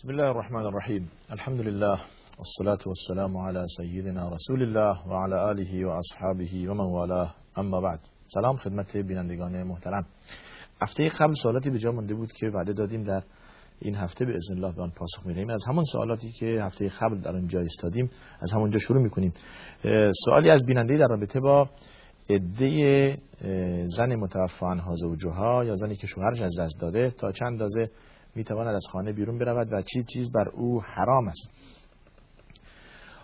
بسم الله الرحمن الرحیم الحمد لله والصلاة والسلام على سیدنا رسول الله و علی آله و اصحابه و من والاه اما بعد سلام خدمت بینندگان محترم هفته قبل سوالاتی به جا مونده بود که وعده دادیم در این هفته به اذن الله به آن پاسخ میدیم از همون سوالاتی که هفته قبل در اونجا ایستادیم از همونجا شروع می‌کنیم سوالی از بیننده در رابطه با عده زن متوفا عنها زوجها یا زنی که شوهرش از دست داده تا چند اندازه می‌تواند از خانه بیرون برود و چی چیز بر او حرام است.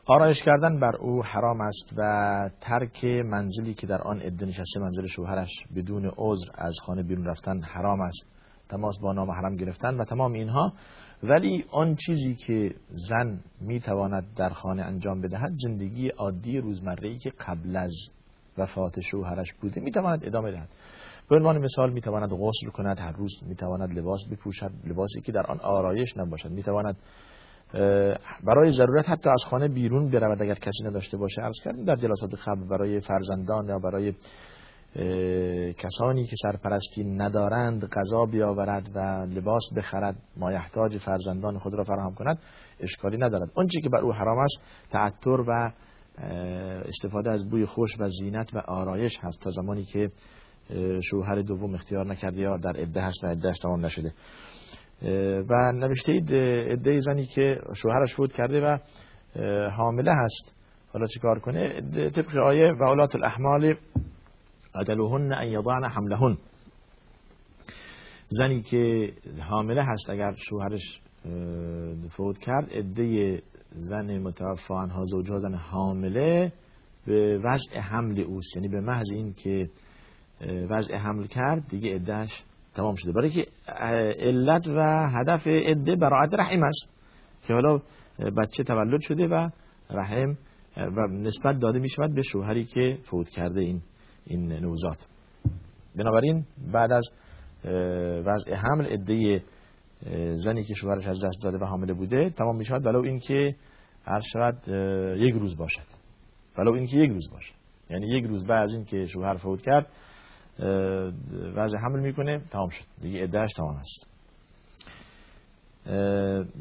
آرایش کردن بر او حرام است و ترک منزلی که در آن عده نشسته منزل شوهرش بدون عذر از خانه بیرون رفتن حرام است. تماس با نام حرام گرفتن و تمام اینها. ولی آن چیزی که زن می‌تواند در خانه انجام بدهد زندگی عادی روزمره ای که قبل از وفات شوهرش بوده می‌تواند ادامه دهد. به عنوان مثال می‌تواند غسل کند هر روز می‌تواند لباس بپوشد لباسی که در آن آرایش نباشد. می‌تواند برای ضرورت حتی از خانه بیرون برود اگر کسی نداشته باشه. عرض کردیم در جلسات قبل برای فرزندان یا برای کسانی که سرپرستی ندارند غذا بیاورد و لباس بخرد مایحتاج فرزندان خود را فراهم کند اشکالی ندارد. آنچه که بر او حرام است تعطر و استفاده از بوی خوش و زینت و آرایش هست تا زمانی که شوهر دوم اختیار نکرده یا در عده هست و عدهش تمام نشده. و نوشته اید عده زنی که شوهرش فوت کرده و حامله هست. حالا چیکار کنه؟ طبق آیه و اولات الاحمال اجلهن ان یضعن حملهن. زنی که حامله هست اگر شوهرش فوت کرد عده زن متوفا عنها زوجها زن حامله به وضع حمل اوست. یعنی به محض این که وضع حمل کرد دیگه عدهش تمام شده. برای که علت و هدف عده براعت رحم است که حالا بچه تولد شده و رحم و نسبت داده می شود به شوهری که فوت کرده این این نوزاد. بنابراین بعد از وضع حمل عده زنی که شوهرش از دست داده و حامله بوده تمام می شود ولو اینکه هر شود یک روز باشد. ولو اینکه یک روز باشد. یعنی یک روز بعد از اینکه شوهر فوت کرد وضع حمل می‌کنه تمام شد. دیگه عدهش تمام است.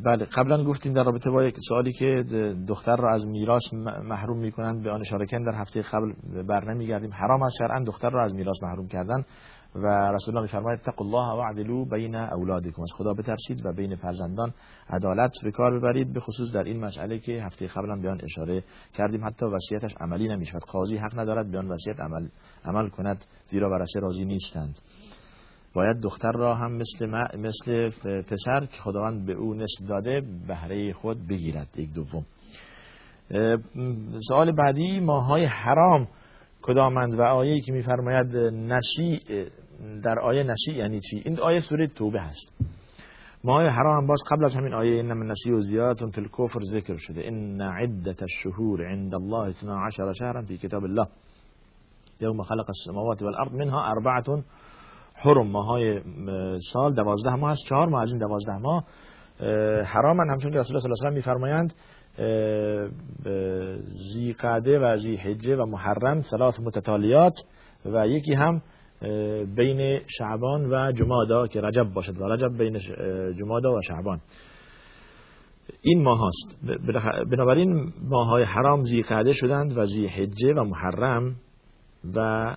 بله قبلا گفتیم در رابطه با یک سوالی که دختر را از میراث محروم می‌کنند به آن اشاره در هفته قبل بر نمیگردیم. حرام است شرعا دختر را از میراث محروم کردن. و رسول الله میفرماید اتقوا الله واعدلوا بین اولادکم. از خدا بترسید و بین فرزندان عدالت به کار ببرید به خصوص در این مسئله که هفته قبلا به آن اشاره کردیم. حتی وصیتش عملی نمی‌شود. قاضی حق ندارد به آن وصیت عمل عمل کند زیرا ورثه راضی نیستند. باید دختر را هم مثل مثل پسر که خداوند به او نصف داده بهره خود بگیرد. یک دوم. سوال بعدی ماهای حرام کدامند؟ و آیه که میفرماید نشی در آیه نشی یعنی چی؟ این آیه سوره توبه هست. ماهای حرام باز قبل از همین آیه انما النسی و زیادتون فی الکفر ذکر شده. ان عدت الشهور عند الله 12 شهرا في کتاب الله. یوم خلق السماوات والارض منها اربعه حرم. ماهای سال دوازده ماه هست چهار ماه از این دوازده ماه حرامن. همچون که رسول الله صلی الله علیه و میفرمایند زی قعده و زی حجه و محرم ثلاث متتالیات و یکی هم بین شعبان و جمادا که رجب باشد و رجب بین جمادا و شعبان. این ماه هست بنابراین ماهای حرام زی قعده شدند و زی حجه و محرم و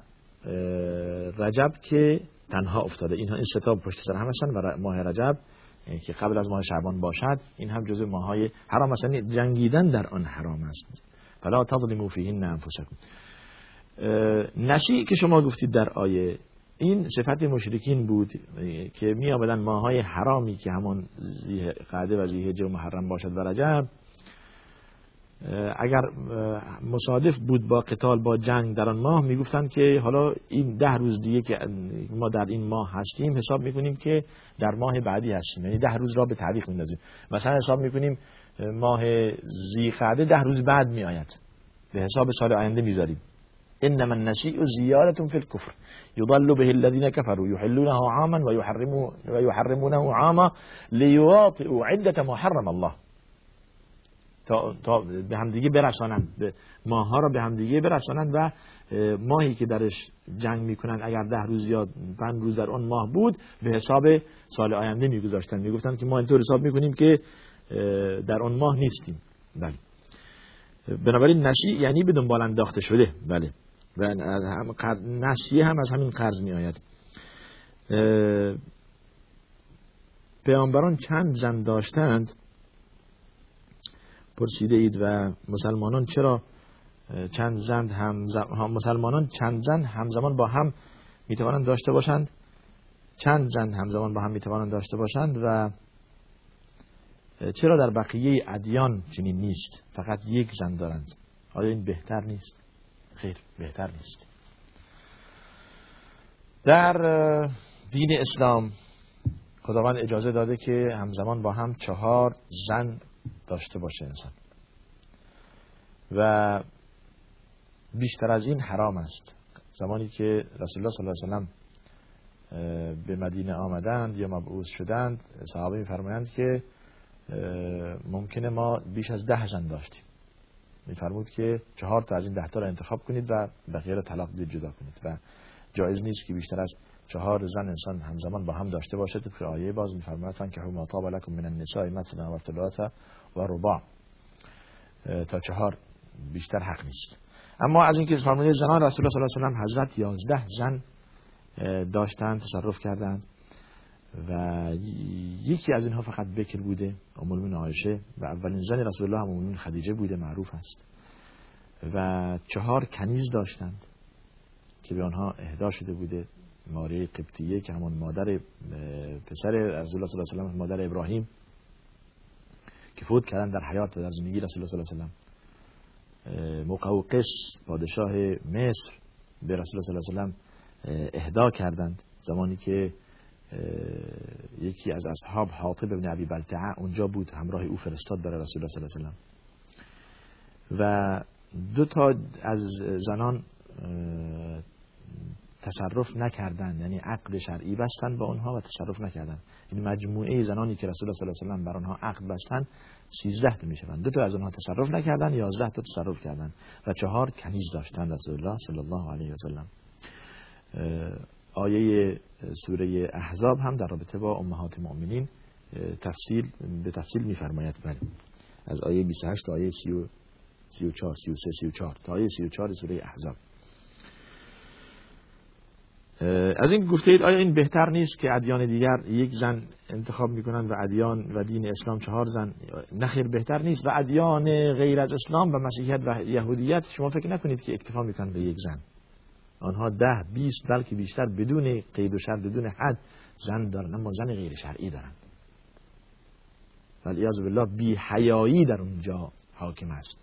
رجب که تنها افتاده. اینها این ستاب پشت سر هم هستن و ماه رجب که قبل از ماه شعبان باشد این هم جزء ماهای حرام است. یعنی جنگیدن در آن حرام است. فلا تظلموا فیهن انفسکم. نشی که شما گفتید در آیه این صفت مشرکین بود که می آمدن ماهای حرامی که همون زی قعده و زی و محرم باشد و رجب. اگر مصادف بود با قتال با جنگ در آن ماه می‌گفتن که حالا این ده روز دیگه که ما در این ماه هستیم حساب می‌کنیم که در ماه بعدی هستیم. یعنی ده روز را به تعویق میندازیم. مثلا حساب می‌کنیم ماه زیقعده ده روز بعد میآید. به حساب سال آینده می‌ذاریم. انما النشیء زیادة فی الكفر. یضل به الذين كفروا يحلونه عاما ويحرمونه عاما ليواطئوا عدة ما حرم الله. تا, تا به همدیگه برسانند. ماها را به همدیگه برسانند و ماهی که درش جنگ می‌کنند اگر ده روز یا پنج روز در آن ماه بود به حساب سال آینده میگذاشتن می‌گفتن که ما اینطور حساب می‌کنیم که در آن ماه نیستیم. بله. بنابراین نشی یعنی به دنبال انداخته شده. بله. و نشیه هم از همین قرض می آید پیامبران چند زن داشتند؟ پرسیده اید و مسلمانان چرا چند زن هم مسلمانان چند زن همزمان با هم می‌توانند داشته باشند؟ چند زن همزمان با هم می‌توانند داشته باشند و چرا در بقیه ادیان چنین نیست؟ فقط یک زن دارند. آیا این بهتر نیست؟ خیر بهتر نیست. در دین اسلام خداوند اجازه داده که همزمان با هم چهار زن داشته باشه انسان. و بیشتر از این حرام است. زمانی که رسول الله صلی الله علیه وسلم به مدینه آمدند یا مبعوث شدند صحابه میفرمایند که ممکنه ما بیش از ده زن داشتیم. میفرمود که چهار تا از این ده تا را انتخاب کنید و بقیه را طلاق دید جدا کنید و جایز نیست که بیشتر از چهار زن انسان همزمان با هم داشته باشه طبق آیه باز میفرماید که ما طاب لكم من النساء مثلا و ثلاثه و رباع تا چهار بیشتر حق نیست. اما از اینکه فرموده زنان رسول الله صلی الله علیه و حضرت 11 زن داشتند تصرف کردند. و یکی از اینها فقط بکر بوده ام المؤمنین عایشه و اولین زن رسول الله هم خدیجه بوده معروف است. و چهار کنیز داشتند که به آنها اهدا شده بوده. ماره قبطیه که همون مادر پسر رسول الله صلی الله علیه و مادر ابراهیم که فوت کردن در حیات و در زندگی رسول الله صلی الله علیه و مقوقس پادشاه مصر به رسول الله صلی الله علیه و اهدا کردند. زمانی که یکی از اصحاب حاطب ابن عبی بلتعه اونجا بود همراه او فرستاد برای رسول الله صلی الله علیه و و دو تا از زنان تصرف نکردند یعنی عقد شرعی بستند با آنها و تصرف نکردند. این یعنی مجموعه زنانی که رسول الله صلی الله علیه و بر آنها عقد بستند 13 تا می‌شوند. دو تا از آنها تصرف نکردند 11 تا تصرف کردند. و چهار کنیز داشتند رسول الله صلی الله علیه و سلم. آیه سوره احزاب هم در رابطه با امهات مؤمنین تفصیل به تفصیل میفرماید. بله. از آیه 28 تا آیه 34 33 34 تا آیه 34 سوره احزاب. از این گفته اید آیا این بهتر نیست که ادیان دیگر یک زن انتخاب می‌کنند و ادیان و دین اسلام چهار زن؟ نخیر بهتر نیست. و ادیان غیر از اسلام و مسیحیت و یهودیت شما فکر نکنید که اکتفا می‌کنند به یک زن. آنها ده بیست بلکه بیشتر بدون قید و شرط بدون حد زن دارن اما زن غیر شرعی دارن ولی از بالله بی حیایی در اونجا حاکم است.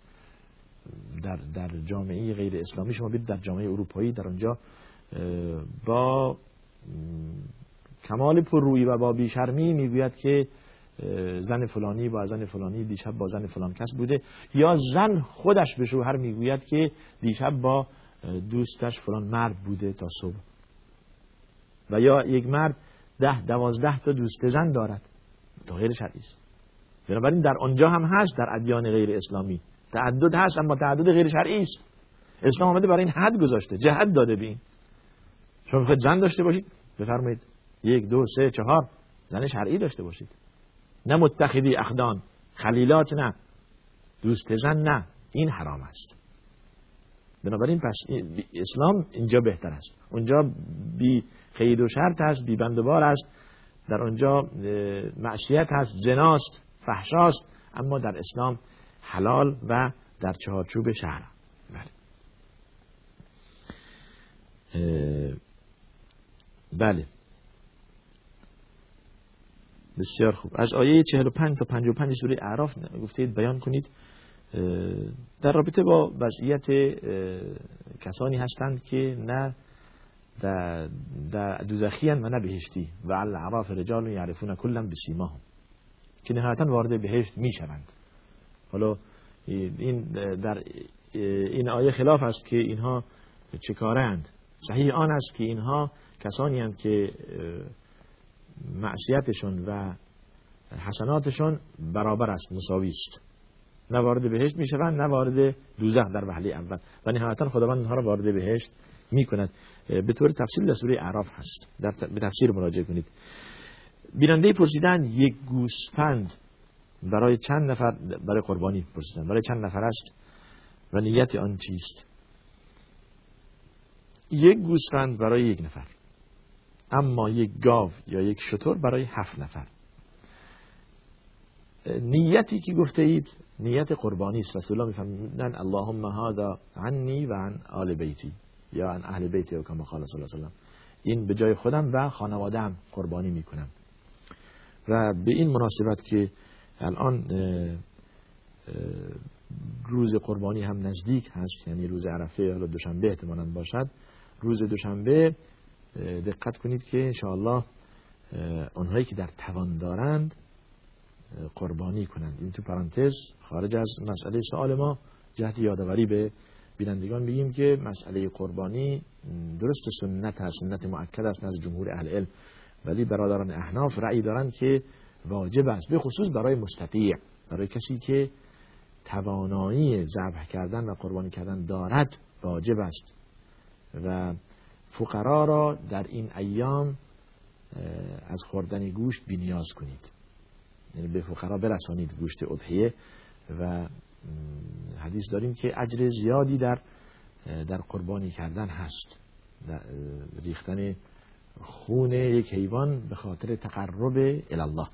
در, در جامعه غیر اسلامی شما بید در جامعه اروپایی در اونجا با کمال پررویی و با بیشرمی می‌گوید که زن فلانی با زن فلانی دیشب با زن فلان کس بوده. یا زن خودش به شوهر می‌گوید که دیشب با دوستش فلان مرد بوده تا صبح. و یا یک مرد ده دوازده تا دوست زن دارد. تا غیر شرعی است بنابراین در آنجا هم هست در ادیان غیر اسلامی. تعدد هست اما تعدد غیر شرعی است. اسلام آمده برای این حد گذاشته جهت داده بین شما می‌خواید زن داشته باشید؟ بفرمایید. یک دو سه چهار. زن شرعی داشته باشید. نه متخذی اخدان خلیلات نه. دوست زن نه. این حرام است. بنابراین پس اسلام اینجا بهتر است. اونجا بی قید و شرط است بی بندبار است. در اونجا معشیت هست زناست فحشاست اما در اسلام حلال و در چهارچوب شهر بله. بله. بسیار خوب. از آیه 45 تا 55 سوره اعراف گفتید بیان کنید. در رابطه با وضعیت کسانی هستند که نه در دوزخی و نه بهشتی. و العراف رجال یعرفون کلا بسیماهم. که نهایتا وارد بهشت می شوند حالا این در این آیه خلاف است که اینها چکارند صحیح آن است که اینها کسانی هستند که معصیتشون و حسناتشون برابر است مساوی است. نه وارد بهشت می‌شوند نه وارد دوزخ در وهله اول. و نهایتا خداوند اونها را وارد بهشت می‌کند. به طور تفصیل در سوره اعراف هست. در به تفسیر مراجعه کنید. بیننده پرسیدن یک گوسفند برای چند نفر برای قربانی پرسیدن برای چند نفر است و نیت آن چیست؟ یک گوسفند برای یک نفر اما یک گاو یا یک شتر برای هفت نفر. نیتی که گفته اید نیت قربانی است. رسول الله میفرمودن اللهم هذا عنی و عن آل بیتی. یا عن اهل بیتی و کما قال صلی الله علیه این به جای خودم و خانواده‌ام قربانی می‌کنم. و به این مناسبت که الان روز قربانی هم نزدیک هست یعنی روز عرفه یا دوشنبه احتمالا باشد. روز دوشنبه دقت کنید که انشاءالله اونهایی که در توان دارند قربانی کنند. این تو پرانتز خارج از مسئله سوال ما جهت یادآوری به بینندگان بگیم که مسئله قربانی درست سنت هست سنت مؤکد است نزد جمهور اهل علم. ولی برادران احناف رأی دارند که واجب است به خصوص برای مستطیع برای کسی که توانایی ذبح کردن و قربانی کردن دارد واجب است. و فقرا را در این ایام از خوردن گوشت بینیاز کنید. یعنی به فقرا برسانید گوشت اضحیه و حدیث داریم که اجر زیادی در در قربانی کردن هست. ریختن خون یک حیوان به خاطر تقرب الله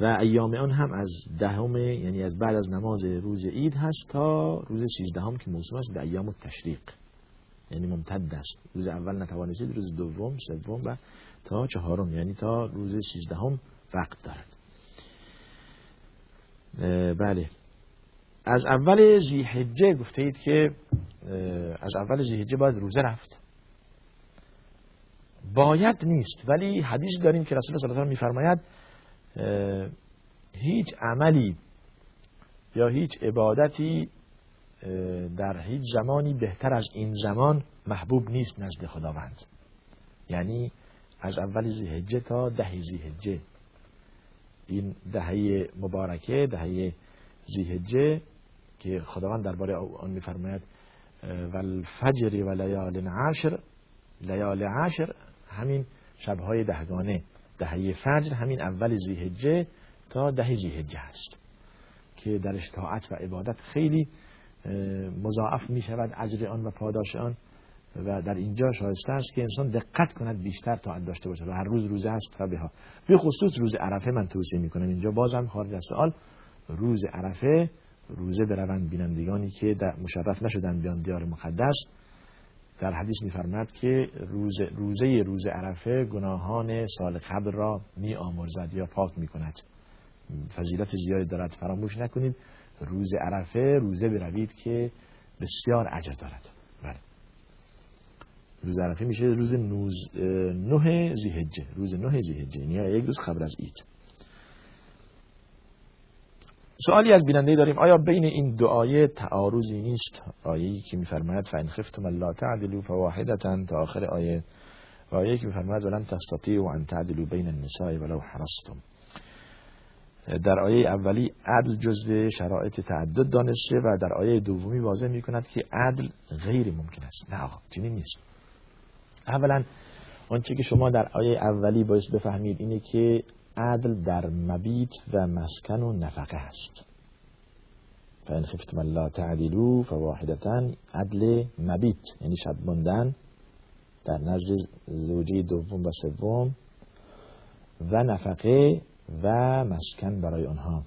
و ایام آن هم از دهم یعنی از بعد از نماز روز عید هست تا روز سیزدهم که موسم است به ایام تشریق یعنی ممتد است. روز اول نتوانستید روز دوم سوم و تا چهارم یعنی تا روز سیزدهم وقت دارد. بله. از اول زیحجه گفته اید که از اول زیحجه باید روزه رفت. باید نیست ولی حدیث داریم که رسول الله صلی میفرماید هیچ عملی یا هیچ عبادتی در هیچ زمانی بهتر از این زمان محبوب نیست نزد خداوند. یعنی از اول زیهجه تا ده زیهجه این دهه مبارکه دهه زیهجه که خداوند درباره آن میفرماید والفجر و لیال عشر. لیال عشر همین شبهای دهگانه. دهه فجر همین اول زیهجه تا ده زیهجه هست که درش طاعت و عبادت خیلی مضاعف می شود اجر آن و پاداش آن. و در اینجا شایسته است که انسان دقت کند بیشتر طاعت داشته باشد و هر روز روزه است فبها به خصوص روز عرفه من توصیه می کنم اینجا بازم خارج از سوال روز عرفه روزه بروند بینندگانی که مشرف نشدن بیان دیار مقدس. در حدیث میفرماد که روز روزه روز عرفه گناهان سال قبل را می آمرزد یا پاک می کند فضیلت زیادی دارد. فراموش نکنید روز عرفه روزه بروید که بسیار اجر دارد. بله. روز عرفه میشه روز نوز نه زیهجه روز نه زیهجه یعنی یک روز قبل از عید. سوالی از بیننده داریم. آیا بین این آیه تعارضی نیست؟ آیه‌ای که میفرماید فان خفتم لا تعدلوا فواحدة تا آخر آیه. و آیه که میفرماید ولن تستطيعوا ان تعدلوا بین النساء ولو حرصتم. در آیه اولی عدل جزو شرایط تعدد دانسته و در آیه دومی واضح می کند که عدل غیر ممکن است. نه آقا چنین نیست. اولا آنچه که شما در آیه اولی باید بفهمید اینه که عدل در مبیت و مسکن و نفقه هست فان خفتم لا تعدلوا فواحدتا عدل مبیت یعنی شب ماندن در نزد زوجه دوم و سوم و نفقه و مسکن برای آنها.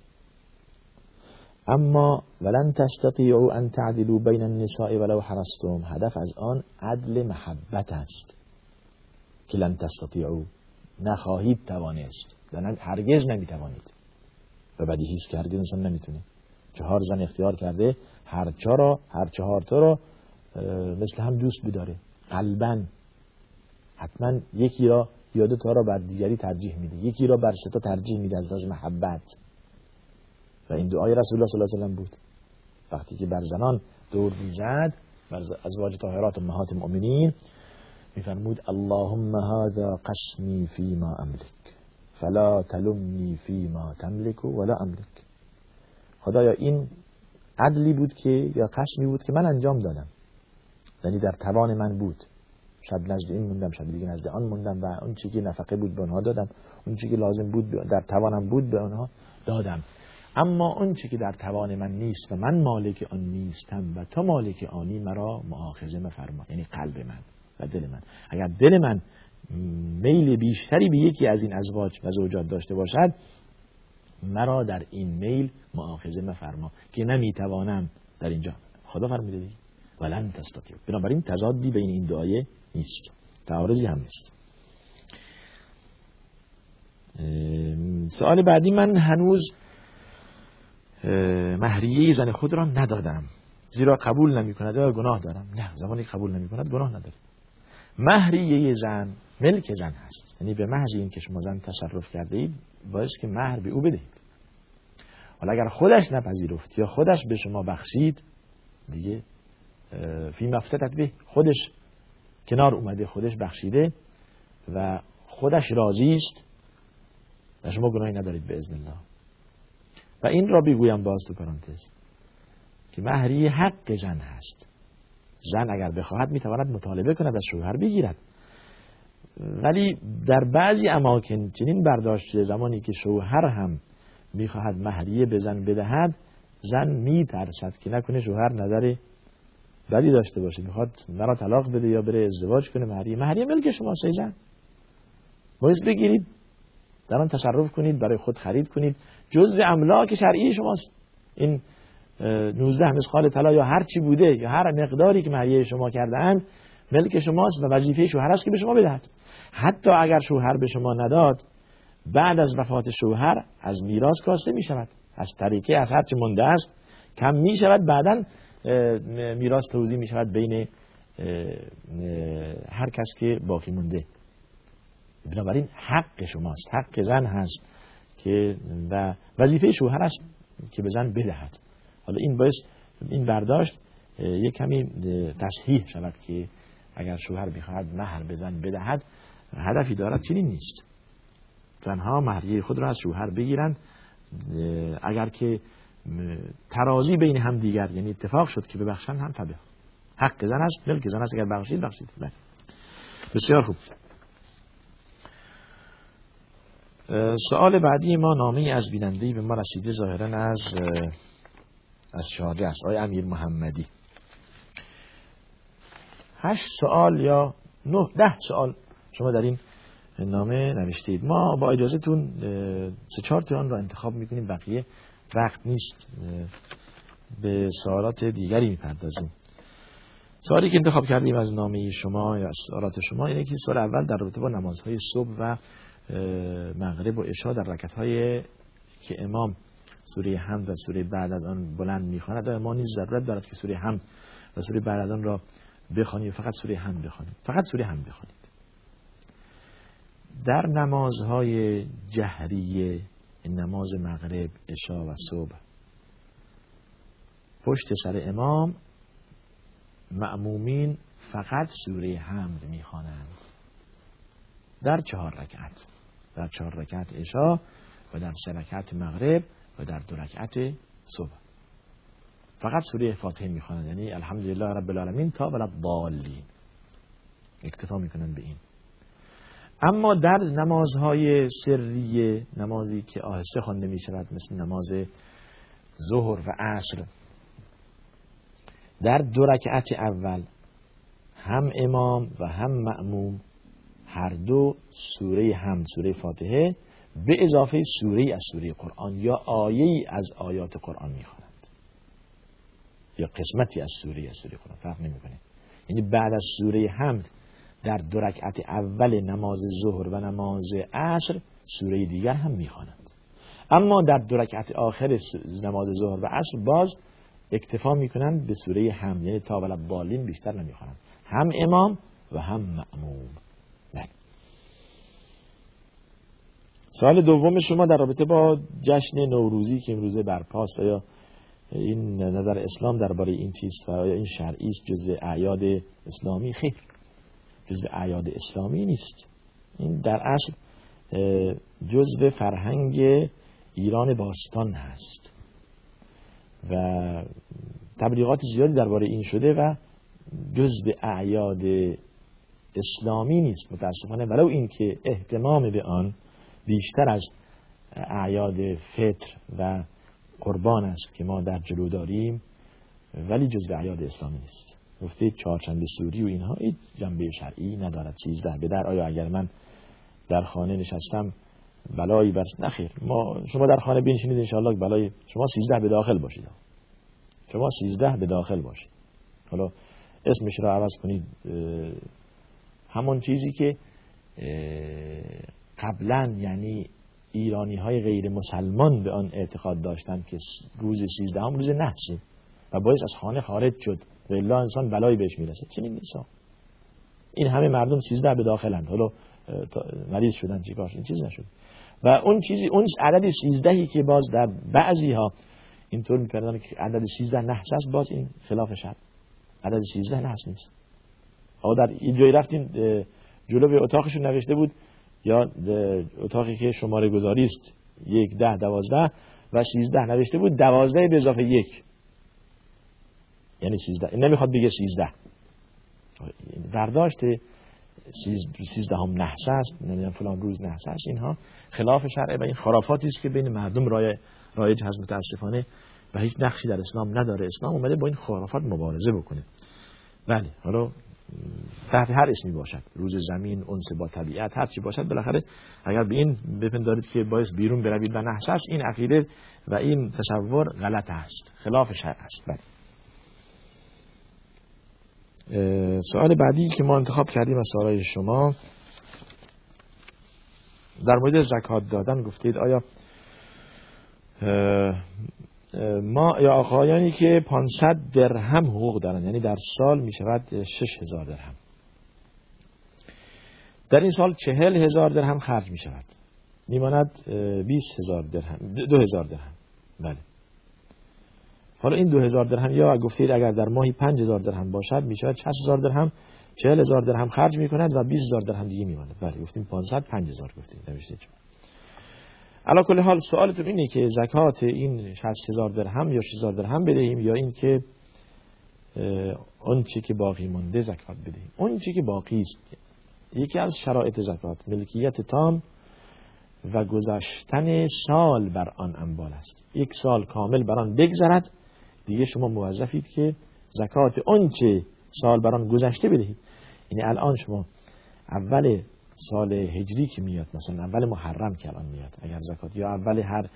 اما ولن تستطيعوا ان تعدلوا بین النساء ولو حرستم هدف از آن عدل محبت است که لن تستطيعوا نخواهید توانست. و هرگز نمی‌توانید. و بدیهی است که هرگز انسان نمی‌تونه. چهار زن اختیار کرده هر چهار هر چهار تا را مثل هم دوست بداره. قلبا. حتما یکی را یا دو تا را بر دیگری ترجیح میده. یکی را بر ستا ترجیح میده از لحاظ محبت. و این دعای رسول الله صلی الله علیه و بود. وقتی که بر زنان دور می‌زد بر ازواج طاهرات امهات المؤمنین میفرمود اللهم هذا قسمی فی ما املک فلا تلمنی فی ما تملک ولا املک. خدایا این عدلی بود که یا خشمی بود که من انجام دادم. یعنی در توان من بود. شب نزد این موندم شب دیگه نزد آن موندم و اون چیزی که نفقه بود به آنها دادم. اون چیزی که لازم بود در توانم بود به آنها دادم. اما چیزی که در توان من نیست و من مالک آن نیستم و تو مالک آنی مرا معاخذه مفرما یعنی قلب من و دل من. اگر دل من میل بیشتری به یکی از این ازواج و زوجات داشته باشد مرا در این میل معاخذه مفرما که نمی‌توانم در اینجا. خدا فرمیده دیگه. ولن تستطیع. بنابراین تضادی بین این دعایه نیست. تعارضی هم نیست. سوال بعدی من هنوز مهریه زن خود را ندادم. زیرا قبول نمی کند یا گناه دارم؟ نه زمانی قبول نمی کند گناه نداره مهریه زن ملک زن هست. یعنی به محض این که شما زن تصرف کرده اید باید که مهر به او بدهید. حالا اگر خودش نپذیرفت یا خودش به شما بخشید دیگه فی مفتتت به خودش کنار اومده خودش بخشیده و خودش راضی است و شما گناهی ندارید به ازن الله. و این را بگویم باز تو پرانتز که مهری حق زن هست. زن اگر بخواهد می‌تواند مطالبه کند از شوهر بگیرد. ولی در بعضی اماکن چنین برداشت زمانی که شوهر هم می‌خواهد مهریه به زن بدهد زن میترسد که نکنه شوهر نظر بدی داشته باشه. می‌خواد مرا طلاق بده یا بره ازدواج کنه مهریه مهریه ملک شما زن. باید بگیرید. در آن تصرف کنید برای خود خرید کنید. جزء املاک شرعی شماست. این 19 مسخال طلا یا هر چی بوده یا هر مقداری که مهریه شما کرده اند ملک شماست و وظیفه شوهر است که به شما بدهد. حتی اگر شوهر به شما نداد بعد از وفات شوهر از میراث کاسته می شود از طریقه از هر چی مونده است کم می شود بعدا میراث توضیح می شود بین هر کس که باقی مونده. بنابراین حق شماست حق زن هست که و وظیفه شوهر است که به زن بدهد. حالا این باعث این برداشت یک کمی تصحیح شود که اگر شوهر بخواهد مهر به زن بدهد هدفی دارد چنین نیست. زنها مهریه خود را از شوهر بگیرند اگر که ترازی بین هم دیگر یعنی اتفاق شد که ببخشن هم فبه حق زن است ملک زن است اگر بخشید بخشید بله. بسیار خوب. سوال بعدی ما نامه از بیننده به ما رسیده ظاهرا از از شارجه است آقای امیر محمدی. هشت سوال یا نه ده سوال شما در این نامه نوشتید. ما با اجازهتون سه چهار آن را انتخاب می‌کنیم بقیه وقت نیست به سوالات دیگری می‌پردازیم. سوالی که انتخاب کردیم از نامه شما یا سوالات شما اینه که سوال اول در رابطه با نمازهای صبح و مغرب و عشا در رکت های که امام سوره حمد و سوره بعد از آن بلند می‌خواند و ما نیز ضرورت دارد که سوره حمد و سوره بعد از آن را بخوانید فقط سوره حمد بخوانید فقط سوره حمد بخوانید. در نمازهای جهریه نماز مغرب عشا و صبح پشت سر امام معمومین فقط سوره حمد می‌خوانند. در چهار رکعت. در چهار رکعت عشا و در سه رکعت مغرب و در دو رکعت صبح. فقط سوره فاتحه می‌خوانند یعنی الحمدلله رب العالمین تا ولا ضالین. اکتفا می‌کنند به این. اما در نمازهای سری نمازی که آهسته خوانده می شود مثل نماز ظهر و عصر در دو رکعت اول هم امام و هم مأموم هر دو سوره هم سوره فاتحه به اضافه سوره از سوره قرآن یا آیه از آیات قرآن می‌خوانند یا قسمتی از سوره از سوره قرآن فرق نمی‌کنه. یعنی بعد از سوره حمد در دو اول نماز ظهر و نماز عصر سوره دیگر هم می‌خوانند. اما در دو رکعت آخر نماز ظهر و عصر باز اکتفا می‌کنند به سوره هم. یعنی تا بالین بیشتر نمی‌خوانند. هم امام و هم مأموم بله سوال دوم شما در رابطه با جشن نوروزی که امروزه برپاست یا این نظر اسلام درباره این چیز و آیا این شرعی است جزء اعیاد اسلامی؟ خیر جزء اعیاد اسلامی نیست. این در اصل جزء فرهنگ ایران باستان هست و تبلیغات زیادی درباره این شده و جزء اعیاد اسلامی نیست. متاسفانه ولو اینکه احتمام به آن بیشتر از اعیاد فطر و قربان است که ما در جلو داریم ولی جزء اعیاد اسلامی نیست. گفته چهارشنبه سوری و اینها هیچ جنبه شرعی ندارد. سیزده به در آیا اگر من در خانه نشستم بلایی بر نخیر ما شما در خانه بنشینید انشاءالله بلای شما سیزده به داخل باشید. شما سیزده به داخل باشید. حالا اسمش را عوض کنید همون چیزی که قبلا یعنی ایرانی های غیر مسلمان به آن اعتقاد داشتند که روز سیزده هم روز نحسه و باعث از خانه خارج شد و الا انسان بلایی بهش می‌رسه. چنین نیست این همه مردم سیزده به داخلند حالا مریض شدن چیکار این چیز نشد. و اون چیزی اون عدد سیزدهی که باز در بعضی ها اینطور می‌کردن که عدد سیزده نحس است باز این خلاف شد عدد سیزده نحس نیست. آقا در این جایی رفتیم جلو به اتاقشون نوشته بود یا اتاقی که شماره گذاری است یک ده دوازده و سیزده نوشته بود دوازده به اضافه یک. یعنی سیزده نمی‌خواد بگه سیزده برداشت سیزده هم نحس است نمی‌دونم فلان روز نحس است اینها خلاف شرعه و این خرافاتی است که بین مردم رای رایج هست متاسفانه و هیچ نقشی در اسلام نداره. اسلام اومده با این خرافات مبارزه بکنه. بله حالا تحت هر اسمی باشد. روز زمین انس با طبیعت هر چی باشد بالاخره اگر به این بپندارید که باعث بیرون بروید و نحس است این عقیده و این تصور غلط است. خلاف شرع است. بله. سوال بعدی که ما انتخاب کردیم از سوالای شما. در مورد زکات دادن گفتید آیا ما یا آقایانی که 500 درهم حقوق دارن. یعنی در سال می شود 6000 درهم. در این سال 40 هزار درهم خرج می شود. میماند 20 هزار درهم 2000 درهم. بله. حالا این 2000 درهم یا گفتید اگر در ماهی 5000 درهم باشد می شود 60000 درهم. 40000 درهم خرج می کند و 20000 درهم دیگه میماند بله گفتیم 500 5000 گفتید نوشته علا کل حال سوالتون اینه که زکات این 60 هزار درهم یا 6000 درهم بدهیم یا این که اون چی که باقی مونده زکات بدهیم. اون چی که باقی است یکی از شرایط زکات ملکیت تام و گذشتن سال بر آن انبال است. یک سال کامل بر آن بگذرد. دیگه شما موظفید که زکات اون چه سال بر آن گذشته بدهید. یعنی الان شما اول سال هجری که میاد مثلا اول محرم که الان میاد اگر زکات یا اول هر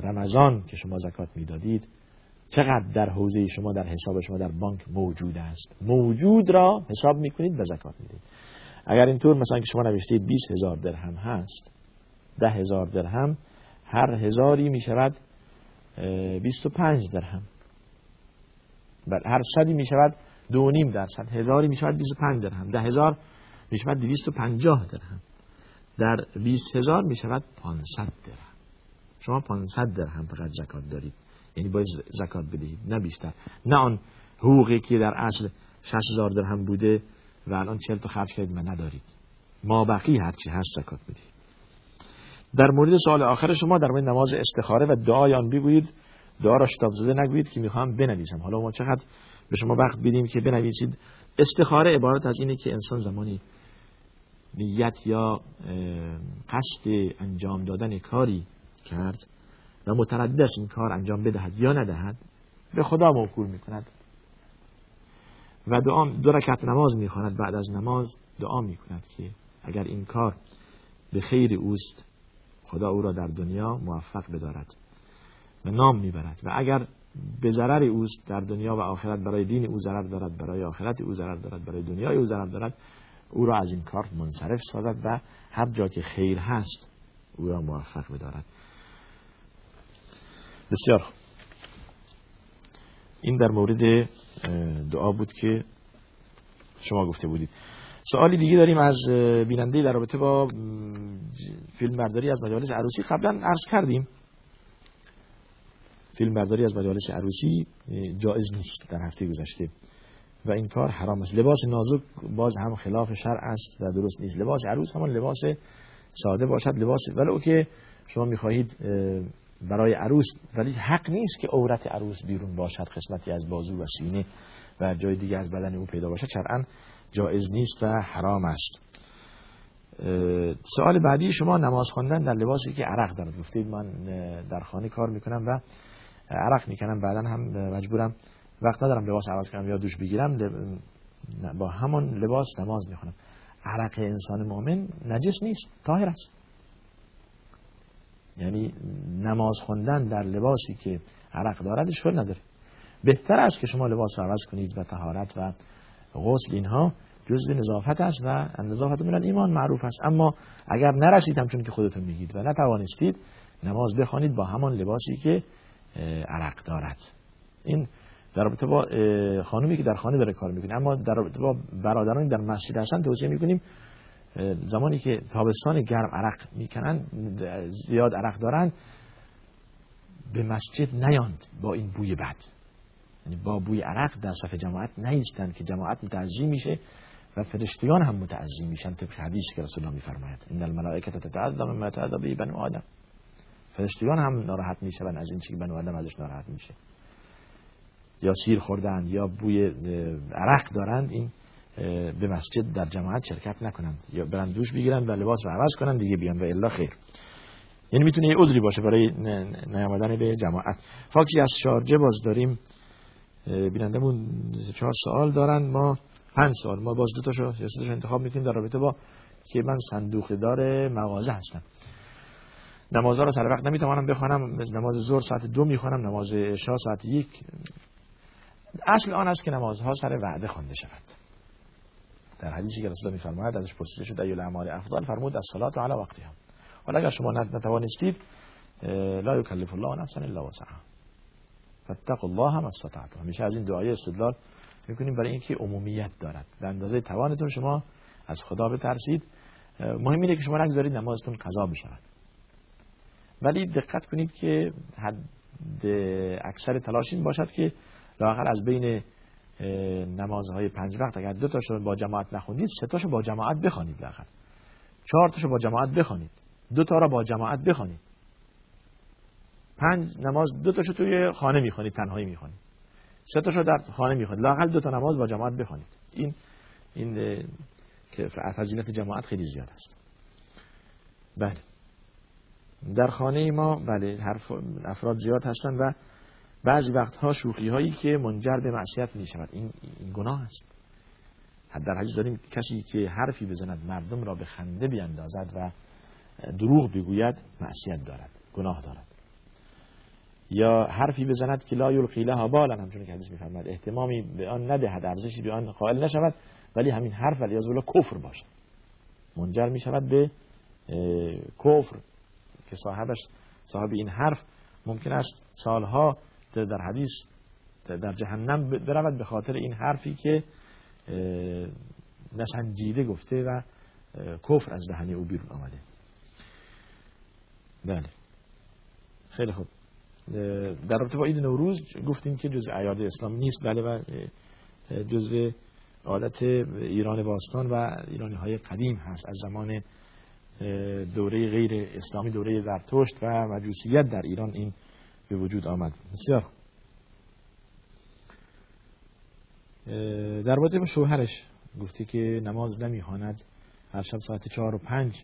رمضان که شما زکات می‌دادید چقدر در حوزه شما در حساب شما در بانک موجود است؟ موجود را حساب می‌کنید و زکات می‌دید. اگر اینطور مثلا که شما نوشته 20 هزار درهم هست ده هزار درهم هر هزاری می‌شود 25 درهم. بل هر صدی می‌شود دو نیم درصد هزاری می‌شود 25 درهم. ده هزار می شود 250 درهم. در 20 هزار می شود 500 درهم. شما 500 درهم فقط زکات دارید. یعنی باید زکات بدهید نه بیشتر. نه آن حقوقی که در اصل 6000 درهم بوده و الان 40 تا خرج کردید و ندارید. ما بقی هرچی هست زکات بدهید. در مورد سال آخر شما در مورد نماز استخاره و دعای آن بگویید. دعا را شتاب زده نگویید که می‌خوام بنویسم. حالا ما چقدر به شما وقت بدیم که بنویسید. استخاره عبارت از اینه که انسان زمانی نیت یا قصد انجام دادن کاری کرد و متردد است این کار انجام بدهد یا ندهد به خدا موکول می کند و دعا دو رکعت نماز می بعد از نماز دعا می کند که اگر این کار به خیر اوست خدا او را در دنیا موفق بدارد و نام می‌برد. و اگر به ضرر اوست در دنیا و آخرت برای دین او ضرر دارد برای آخرت او ضرر دارد برای دنیای او ضرر دارد او را از این کار منصرف سازد و هر جا که خیر هست او را موفق بدارد. بسیار این در مورد دعا بود که شما گفته بودید. سوالی دیگه داریم از بیننده در رابطه با فیلم برداری از مجالس عروسی. قبلا عرض کردیم فیلم برداری از مجالس عروسی جایز نیست در هفته گذشته. و این کار حرام است. لباس نازک باز هم خلاف شرع است و درست نیست. لباس عروس همان لباس ساده باشد. لباس ولو که شما می‌خواهید برای عروس ولی حق نیست که عورت عروس بیرون باشد قسمتی از بازو و سینه و جای دیگه از بدن او پیدا باشد. شرعا جایز نیست و حرام است. سوال بعدی شما نماز خواندن در لباسی که عرق دارد. گفتید من در خانه کار می‌کنم و عرق می‌کنم. بعدا هم مجبورم وقت ندارم لباس عوض کنم یا دوش بگیرم با همان لباس نماز می‌خونم. عرق انسان مؤمن نجس نیست طاهر است. یعنی نماز خوندن در لباسی که عرق دارد اشکال نداره. بهتر است که شما لباس رو عوض کنید و تهارت و غسل اینها جزء نظافت است و نظافت من ایمان معروف است. اما اگر نرسیدم چون که خودتون میگید و نتوانستید نماز بخوانید با همان لباسی که عرق دارد. این در رابطه با خانومی که در خانه داره کار می‌کنه. اما در رابطه با برادرانی در مسجد هستن توصیه می‌کنیم زمانی که تابستان گرم عرق می‌کنن زیاد عرق دارن به مسجد نیاند با این بوی بد. یعنی با بوی عرق در صف جماعت نیستن که جماعت متعزی میشه و فرشتیان هم متعزی میشن طبق حدیثی که رسول الله میفرماید. ان الملائکه تتعذب مما يتعذب به بنو آدم. فرشتیان هم ناراحت میشن از این که بنو آدم ازش ناراحت میشه. یا سیر خوردند یا بوی عرق دارند این به مسجد در جماعت شرکت نکنند یا برند دوش بگیرند و لباس رو عوض کنند دیگه بیان و الا خیر. یعنی می‌تونه یه عذری باشه برای نیامدن به جماعت. فاکسی از شارجه باز داریم. بینندمون چهار سوال دارن. ما پنج سال ما باز دو تاشو یا سه انتخاب می‌کنیم در رابطه با که من صندوق دار مغازه هستم. نمازها رو سر وقت نمی‌توانم بخوانم. نماز ظهر ساعت دو می‌خوانم. نماز عشا ساعت یک. اصل آن است که نمازها سر وعده خوانده شود. در حدیثی که رسول میفرماید ازش پرسیده شد ایول اعمال افضل؟ فرمود از صلات علی وقتها. ولی اگر شما نتوانستید لا یکلف الله نفسا الا وسعها. فاتقوا الله ما استطعتم. همیشه از این دعای استدلال می‌کنیم برای اینکه عمومیت دارد. به اندازه توانتون شما از خدا بترسید. مهم اینه که شما نگذارید نمازتون قضا بشود. ولی دقت کنید که حد اکثر تلاش این باشد که لااقل از بین نمازهای پنج وقت اگر دو تاشو با جماعت نخوندید سه تاشو با جماعت بخوانید لااقل چهار تاشو با جماعت بخوانید. دو تا را با جماعت بخوانید. پنج نماز دو تاشو توی خانه می‌خوانید تنهایی می‌خوانید. سه تاشو در خانه می‌خوانید. لااقل دو تا نماز با جماعت بخوانید. این این که فضیلت جماعت خیلی زیاد است. بله. در خانه ما بله افراد زیاد هستند و بعضی وقتها شوخی هایی که منجر به معصیت می شود این, این گناه است. در حدیث داریم کسی که حرفی بزند مردم را به خنده بیاندازد و دروغ بگوید معصیت دارد گناه دارد. یا حرفی بزند که لا یلقی لها بالا همچون که حدیث میفرماید. اهتمامی به آن ندهد ارزشی به آن قائل نشود ولی همین حرف ولی از کفر باشد. منجر می شود به کفر. که صاحبش صاحب این حرف ممکن است سالها در حدیث در جهنم برود به خاطر این حرفی که نسنجیده گفته و کفر از دهنی او بیرون آمده. بله. خیلی خوب. در رابطه با عید نوروز گفتیم که جز اعیاد اسلام نیست بله و جزء عادت ایران باستان و ایرانی های قدیم هست. از زمان دوره غیر اسلامی دوره زرتشت و مجوسیت در ایران این به وجود آمد. بسیار. در با شوهرش گفتی که نماز نمی‌خواند. هر شب ساعت چهار و پنج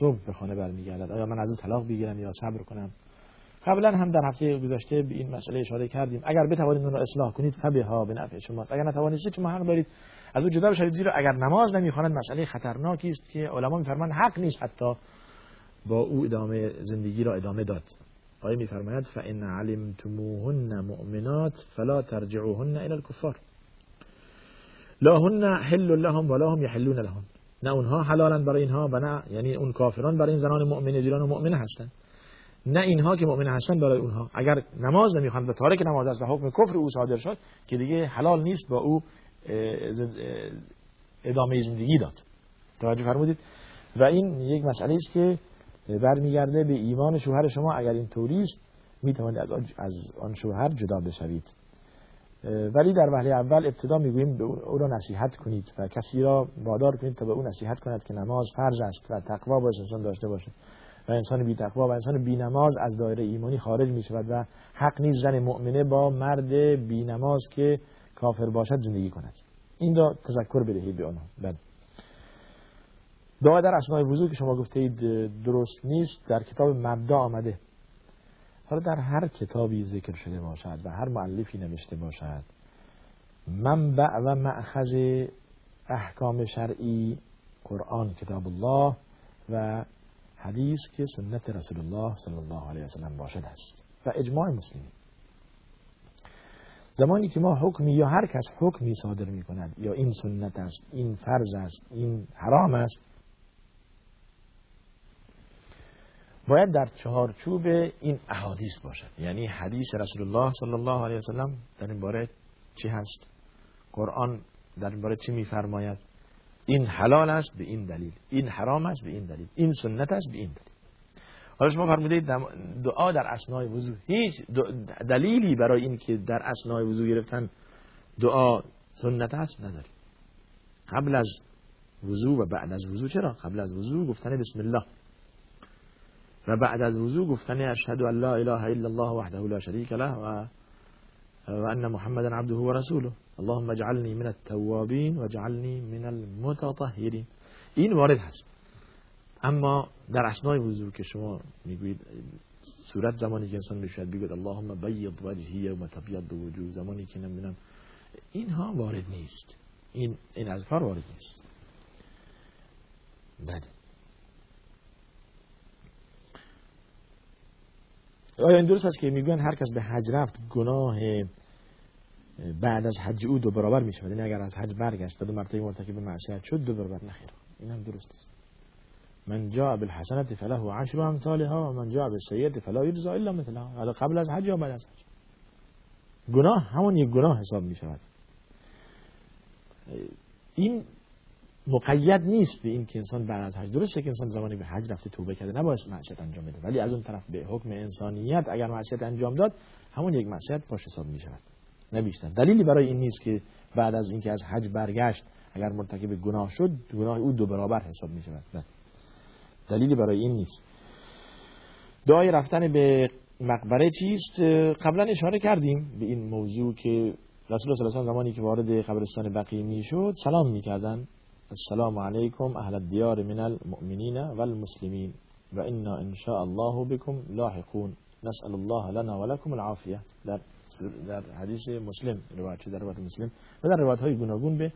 صبح به خانه برمیگردد. آیا من از او طلاق بگیرم یا صبر کنم؟ قبلا هم در هفته گذشته به این مسئله اشاره کردیم. اگر بتوانید اون را اصلاح کنید فبها به نفع شماست. اگر نتوانید شما حق دارید از او جدا بشوید. زیرا اگر نماز نمی‌خواند مسئله خطرناکی است که علما میفرمایند حق نیست حتی با او ادامه زندگی را ادامه داد. آیه میفرماید فان علمتموهن مؤمنات فلا ترجعوهن الى الكفار. لا هن حل لهم ولا هم يحلون لهم. نه اونها حلالن برای اینها و نه یعنی اون کافران برای این زنان مؤمنه زیران و مؤمنه هستند نه اینها که مؤمن هستن برای اونها. اگر نماز نمی‌خوان و تارک نماز است و حکم کفر او صادر شد که دیگه حلال نیست با او ادامه زندگی داد. توجه فرمودید؟ و این یک مسئله است که برمیگرده به ایمان شوهر شما. اگر این طوری است می‌توانید از از آن شوهر جدا بشوید. ولی در وهله اول ابتدا می‌گوییم او را نصیحت کنید و کسی را وادار کنید تا به او نصیحت کند که نماز فرض است و تقوا باید انسان داشته باشه. و انسان بی تقوا و انسان بی نماز از دایره ایمانی خارج می شود و حق نیست زن مؤمنه با مرد بی نماز که کافر باشد زندگی کند. این را تذکر بدهید به آنها. بله. دعا در اسنای وضو که شما گفته اید درست نیست در کتاب مبدا آمده. حالا در هر کتابی ذکر شده باشد و هر معلفی نوشته باشد منبع و معخذ احکام شرعی قرآن کتاب الله و حدیث که سنت رسول الله صلی الله علیه وسلم باشد است و اجماع مسلمین. زمانی که ما حکمی یا هر کس حکمی صادر می کند یا این سنت است این فرض است این حرام است باید در چهارچوب این احادیث باشد. یعنی حدیث رسول الله صلی الله علیه وسلم در این باره چی هست؟ قرآن در این باره چی میفرماید؟ این حلال است به این دلیل. این حرام است به این دلیل. این سنت است به این دلیل. حالا شما فرمودید دعا در اسنای وضو هیچ دلیلی برای این که در اسنای وضو گرفتن دعا سنت است نداری قبل از وضو و بعد از وضو چرا؟ قبل از وضو گفتن بسم الله. و بعد از وضو گفتن اشهد ان لا اله الا الله وحده لا شریک له و و ان محمدا عبده و رسوله. اللهم اجعلني من التوابین و اجعلني من المتطهرین. این وارد هست. اما در اسنای وضو که شما می‌گویید صورت زمانی که انسان می‌شود بگوید اللهم بید وجهی و تبیض وجوه زمانی که نمی‌دونم اینها وارد نیست. این این وارد نیست. بله. آیا این درست است که می‌گوین هر کس به حج رفت گناه بعد از حج او دو برابر می شود یعنی اگر از حج برگشت دو مرتبه مرتکب معصیت شد دو برابر نخیر. این هم درست است. من جاء بالحسنه فله عشر امثالها و من جاء بالسیئه فلا یجزا الا مثلها. حالا قبل از حج یا بعد از حج. گناه همون یک گناه حساب می شود این مقید نیست به این که انسان بعد از حج. درسته که انسان زمانی به حج رفته توبه کرده نباید معصیت انجام بده. ولی از اون طرف به حکم انسانیت اگر معصیت انجام داد همون یک معصیت پاش حساب می شود نه بیشتر. دلیلی برای این نیست که بعد از اینکه از حج برگشت اگر مرتکب گناه شد گناه او دو برابر حساب می شود نه. دلیلی برای این نیست. دعای رفتن به مقبره چیست؟ قبلا اشاره کردیم به این موضوع که رسول الله صلی الله علیه و زمانی که وارد قبرستان بقیه می‌شد سلام می‌کردن. السلام علیکم اهل الدیار من المؤمنین والمسلمین و انا ان شاء الله بكم لاحقون. نسأل الله لنا ولكم العافیه در در حدیث مسلم روایت در روایت مسلم. و در روایت های گوناگون به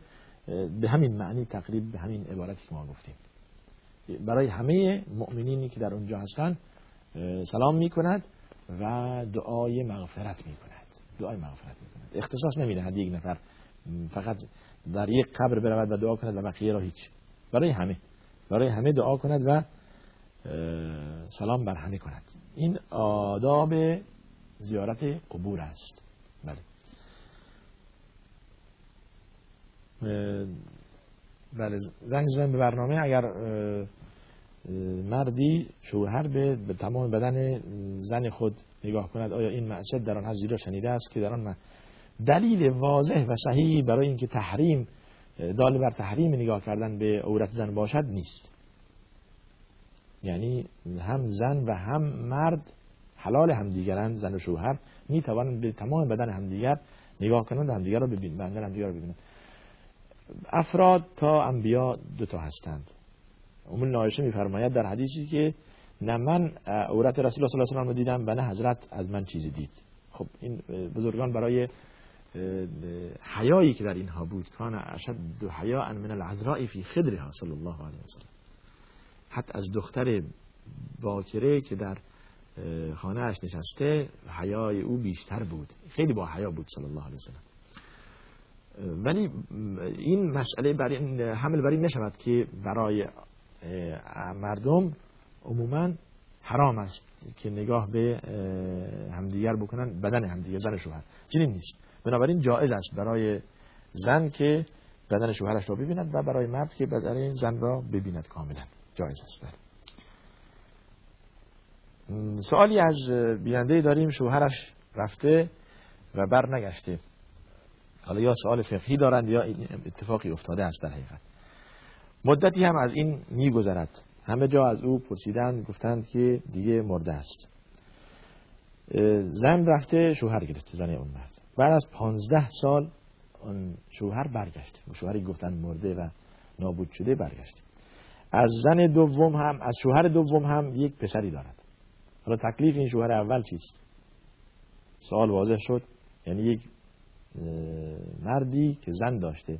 به همین معنی تقریب به همین عبارتی که ما گفتیم. برای همه مؤمنینی که در اونجا هستند سلام می کند و دعای مغفرت می کند دعای مغفرت می کند اختصاص نمی‌دهد یک نفر. فقط در یک قبر برود و دعا کند و بقیه را هیچ. برای همه. برای همه دعا کند و سلام بر همه کند. این آداب زیارت قبور است. بله. بله زنگ زن به برنامه. اگر مردی شوهر به, تمام بدن زن خود نگاه کند آیا این معصیت در آن هست زیرا شنیده است که در آن دلیل واضح و صحیحی برای اینکه تحریم دال بر تحریم نگاه کردن به عورت زن باشد نیست. یعنی هم زن و هم مرد حلال همدیگرند زن و شوهر می توانند به تمام بدن همدیگر نگاه کنند و همدیگر را ببینند را ببینند. افراد تا انبیا دو تا هستند. ام نایشه میفرماید در حدیثی که نه من عورت رسول الله صلی الله علیه و دیدم و نه حضرت از من چیزی دید. خب این بزرگان برای حیایی که در اینها بود. کان اشد حیا من العذراء فی خدرها صلی الله علیه وسلم حتی از دختر باکره که در خانه اش نشسته حیای او بیشتر بود. خیلی با حیا بود صلی الله علیه وسلم ولی این مسئله برای حمل بر این نشود که برای مردم عموما حرام است که نگاه به همدیگر بکنن بدن همدیگر زن شوهر. چنین نیست. بنابراین جایز است برای زن که بدن شوهرش را ببیند و برای مرد که بدن زن را ببیند کاملا. جایز است. سوالی از بیننده داریم شوهرش رفته و بر نگشته حالا یا سوال فقهی دارند یا اتفاقی افتاده است در حقیقت. مدتی هم از این میگذرد. همه جا از او پرسیدند گفتند که دیگه مرده است. زن رفته شوهر گرفته زن اون مرد. بعد از پانزده سال اون شوهر برگشته شوهری گفتن مرده و نابود شده برگشته از زن دوم هم از شوهر دوم هم یک پسری دارد. حالا تکلیف این شوهر اول چیست؟ سوال واضح شد. یعنی یک مردی که زن داشته.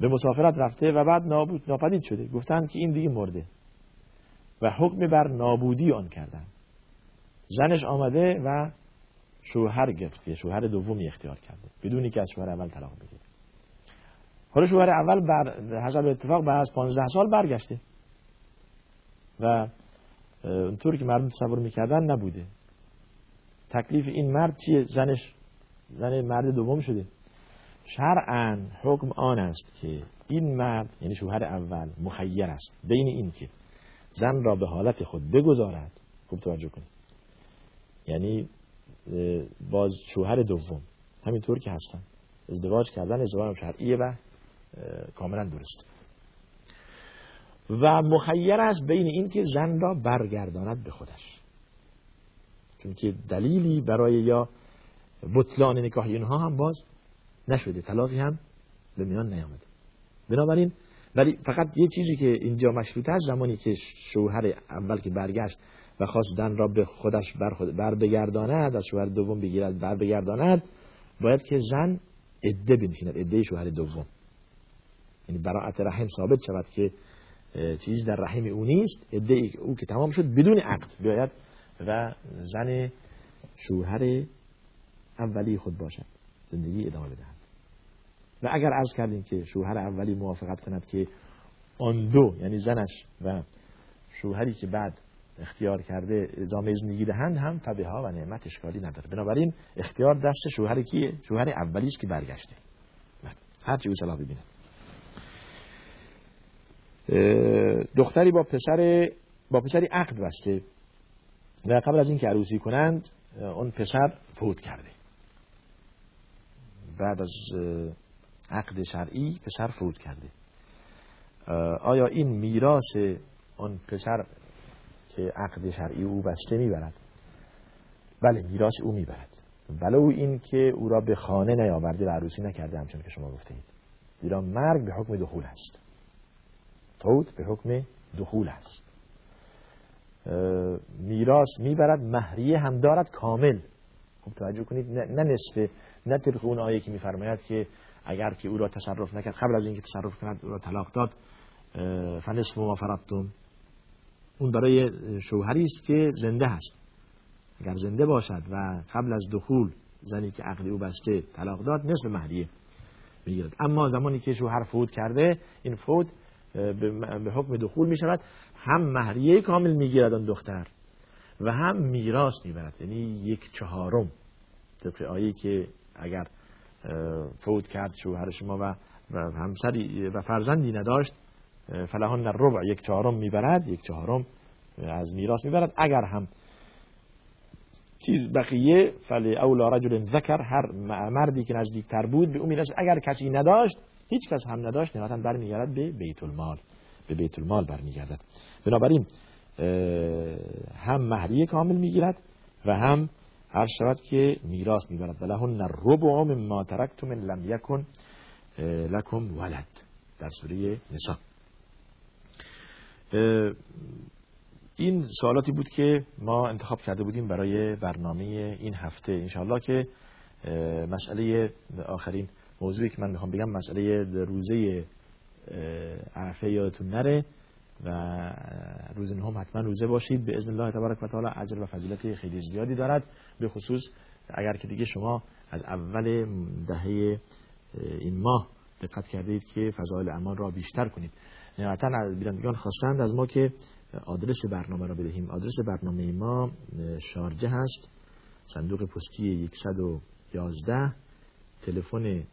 به مسافرت رفته و بعد نابود ناپدید شده. گفتند که این دیگه مرده. و حکم بر نابودی آن کردن. زنش آمده و شوهر گرفته شوهر دومی اختیار کرده. بدونی که از شوهر اول طلاق بگیره. حالا شوهر اول بر حسب اتفاق بعد از 15 سال برگشته. و اونطوری که مردم تصور می‌کردن نبوده. تکلیف این مرد چیه؟ زنش زن مرد دوم شده. شرعا حکم آن است که این مرد یعنی شوهر اول مخیر است. بین این که زن را به حالت خود بگذارد خوب توجه کنید. یعنی باز شوهر دوم همینطور که هستن. ازدواج کردن ازدواج شرعیه و کاملا درست و مخیر است بین این که زن را برگرداند به خودش. چون که دلیلی برای یا بطلان نکاح اینها هم باز نشده طلاقی هم به میان نیامده. بنابراین ولی فقط یه چیزی که اینجا مشروط است زمانی که شوهر اول که برگشت و خواست دن را به خودش بر, خود بر بگرداند از شوهر دوم بگیرد بر بگرداند باید که زن عده بنشیند عده شوهر دوم. یعنی براعت رحم ثابت شود که چیزی در رحم او نیست عده او که تمام شد بدون عقد بیاید و زن شوهر اولی خود باشد. زندگی ادامه بدهد. و اگر عرض کردیم که شوهر اولی موافقت کند که آن دو یعنی زنش و شوهری که بعد اختیار کرده ادامه زندگی دهند هم فبه ها و نعمت اشکالی نداره. بنابراین اختیار دست شوهر کیه؟ شوهر اولی است که برگشته. بله. هر چی او صلاح ببینه. دختری با پسر با پسری عقد بسته و قبل از اینکه عروسی کنند اون پسر فوت کرده. بعد از عقد شرعی پسر فوت کرده. آیا این میراث اون پسر که عقد شرعی او بسته می‌برد؟ بله میراث او می‌برد. ولو این که او را به خانه نیاورده و عروسی نکرده همچون که شما گفته اید زیرا مرگ به حکم دخول هست فوت به حکم دخول هست میراث می‌برد مهریه هم دارد کامل. خوب توجه کنید نه نصفه نه طبق اون آیه که میفرماید که اگر که او را تصرف نکرد قبل از اینکه تصرف کند او را طلاق داد. فنصف ما فرضتم. اون برای شوهری است که زنده هست. اگر زنده باشد و قبل از دخول زنی که عقلی او بسته طلاق داد نصف مهریه می‌گیرد. اما زمانی که شوهر فوت کرده این فوت به حکم دخول می شود هم مهریه کامل می‌گیرد آن دختر و هم میراث می‌برد. یعنی یک چهارم طبق آیه که اگر فوت کرد شوهر شما و همسری و فرزندی نداشت. فلهان ربع یک چهارم می‌برد یک چهارم از میراث می‌برد. اگر هم چیز بقیه فل اولا رجل ذکر هر مردی که نزدیکتر بود به اون اگر کسی نداشت هیچ کس هم نداشت نهایتا برمیگردد به بیت المال به بیت المال برمیگردد. بنابراین هم مهریه کامل می‌گیرد و هم هر شود که میراث می‌برد. ولهن الربع مما ترکتم من لم یکن لکم ولد. در سوره نساء. این سوالاتی بود که ما انتخاب کرده بودیم برای برنامه این هفته. انشاءالله که مسئله آخرین موضوعی که من می‌خوام بگم مسئله روزه عرفه یادتون نره. و روز نهم حتما روزه باشید. به اذن الله تبارک و تعالی اجر و فضیلت خیلی زیادی دارد. به خصوص اگر که دیگه شما از اول دهه این ماه دقت کردید که فضایل اعمال را بیشتر کنید. نهایتا از بینندگان خواستند از ما که آدرس برنامه را بدهیم. آدرس برنامه ما شارجه هست. صندوق پستی 111 تلفن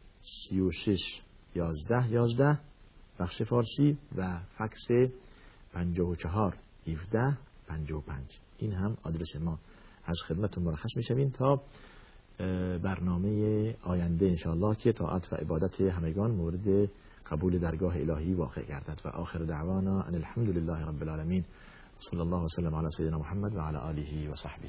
36 11 11 بخش فارسی و فکس 54 17 55 این هم آدرس ما. از خدمتتون مرخص می‌شویم تا برنامه آینده انشاءالله که طاعت و عبادت همگان مورد قبول درگاه الهی واقع گردد. و آخر دعوانا ان الحمد لله رب العالمین. صلی الله وسلم علی سیدنا محمد و علی آله و صحبه.